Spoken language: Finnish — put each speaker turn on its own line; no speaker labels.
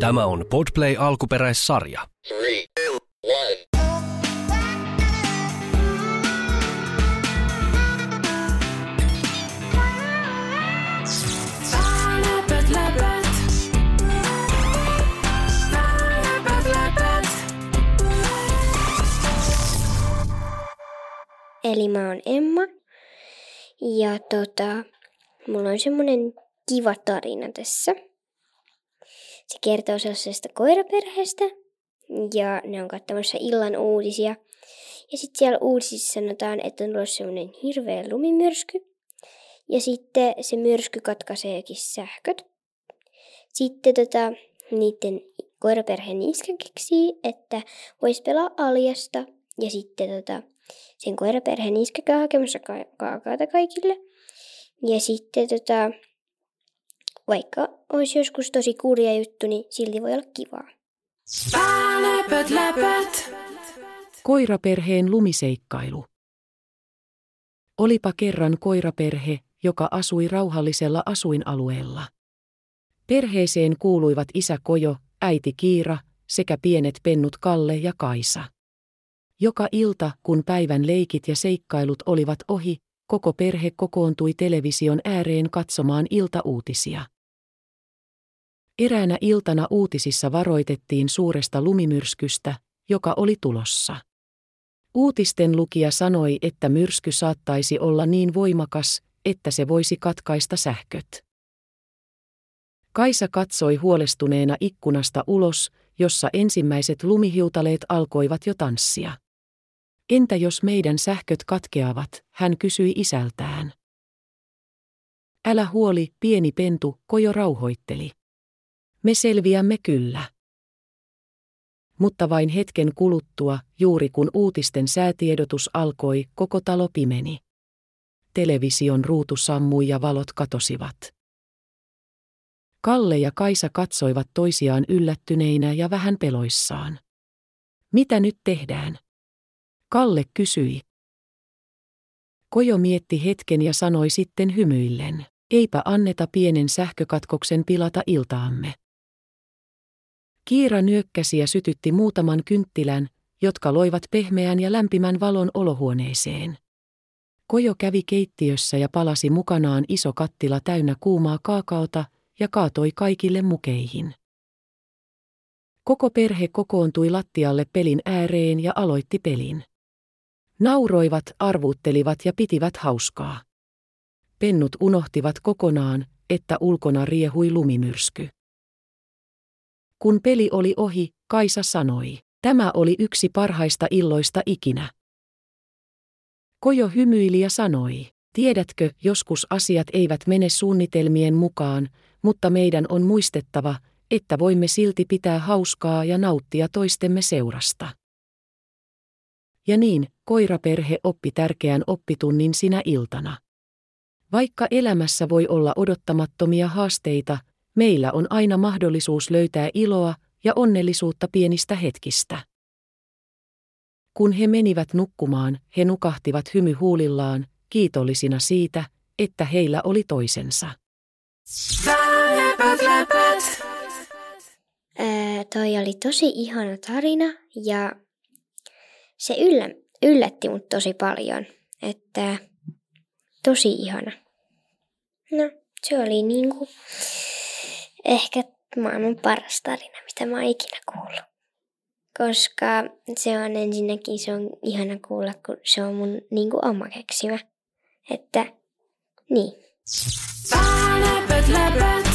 Tämä on Podplay alkuperäissarja.
Three, two.
Eli mä oon Emma. Ja tota, mulla on semmonen kiva tarina tässä. Se kertoo sellaisesta koiraperheestä. Ja ne on katsomassa illan uutisia. Ja sitten siellä uutisissa sanotaan, että on tulossa semmonen hirveä lumimyrsky. Ja sitten se myrsky katkaiseekin sähköt. Sitten tota, niiden koiraperheen iskä keksii, että voisi pelaa aljasta. Ja sitten tota, sen koiraperheen iskä käy hakemassa ka- kaakaata kaikille. Ja sitten tota, vaikka olisi joskus tosi kurja juttu, niin silti voi olla kivaa.
Läpät, läpät.
Koiraperheen lumiseikkailu. Olipa kerran koiraperhe, joka asui rauhallisella asuinalueella. Perheeseen kuuluivat isä Kojo, äiti Kiira sekä pienet pennut Kalle ja Kaisa. Joka ilta, kun päivän leikit ja seikkailut olivat ohi, koko perhe kokoontui television ääreen katsomaan iltauutisia. Eräänä iltana uutisissa varoitettiin suuresta lumimyrskystä, joka oli tulossa. Uutisten lukija sanoi, että myrsky saattaisi olla niin voimakas, että se voisi katkaista sähköt. Kaisa katsoi huolestuneena ikkunasta ulos, jossa ensimmäiset lumihiutaleet alkoivat jo tanssia. Entä jos meidän sähköt katkeavat, hän kysyi isältään. Älä huoli, pieni pentu, Kojo rauhoitteli. Me selviämme kyllä. Mutta vain hetken kuluttua, juuri kun uutisten säätiedotus alkoi, koko talo pimeni. Television ruutu sammui ja valot katosivat. Kalle ja Kaisa katsoivat toisiaan yllättyneinä ja vähän peloissaan. Mitä nyt tehdään? Kalle kysyi. Kojo mietti hetken ja sanoi sitten hymyillen, eipä anneta pienen sähkökatkoksen pilata iltaamme. Kiira nyökkäsi ja sytytti muutaman kynttilän, jotka loivat pehmeän ja lämpimän valon olohuoneeseen. Kojo kävi keittiössä ja palasi mukanaan iso kattila täynnä kuumaa kaakaota ja kaatoi kaikille mukeihin. Koko perhe kokoontui lattialle pelin ääreen ja aloitti pelin. Nauroivat, arvuuttelivat ja pitivät hauskaa. Pennut unohtivat kokonaan, että ulkona riehui lumimyrsky. Kun peli oli ohi, Kaisa sanoi, tämä oli yksi parhaista illoista ikinä. Kojo hymyili ja sanoi, tiedätkö, joskus asiat eivät mene suunnitelmien mukaan, mutta meidän on muistettava, että voimme silti pitää hauskaa ja nauttia toistemme seurasta. Ja niin, koiraperhe oppi tärkeän oppitunnin sinä iltana. Vaikka elämässä voi olla odottamattomia haasteita, meillä on aina mahdollisuus löytää iloa ja onnellisuutta pienistä hetkistä. Kun he menivät nukkumaan, he nukahtivat hymy huulillaan, kiitollisina siitä, että heillä oli toisensa.
Läpät, läpät.
Ää, toi oli tosi ihana tarina ja se yllä, yllätti mut tosi paljon. Että tosi ihana. No, se oli niinku ehkä maailman paras tarina, mitä mä oon ikinä kuullut. Koska se on ensinnäkin se on ihana kuulla, kun se on mun niinku oma keksimä. Että niin.
Läpät, läpät.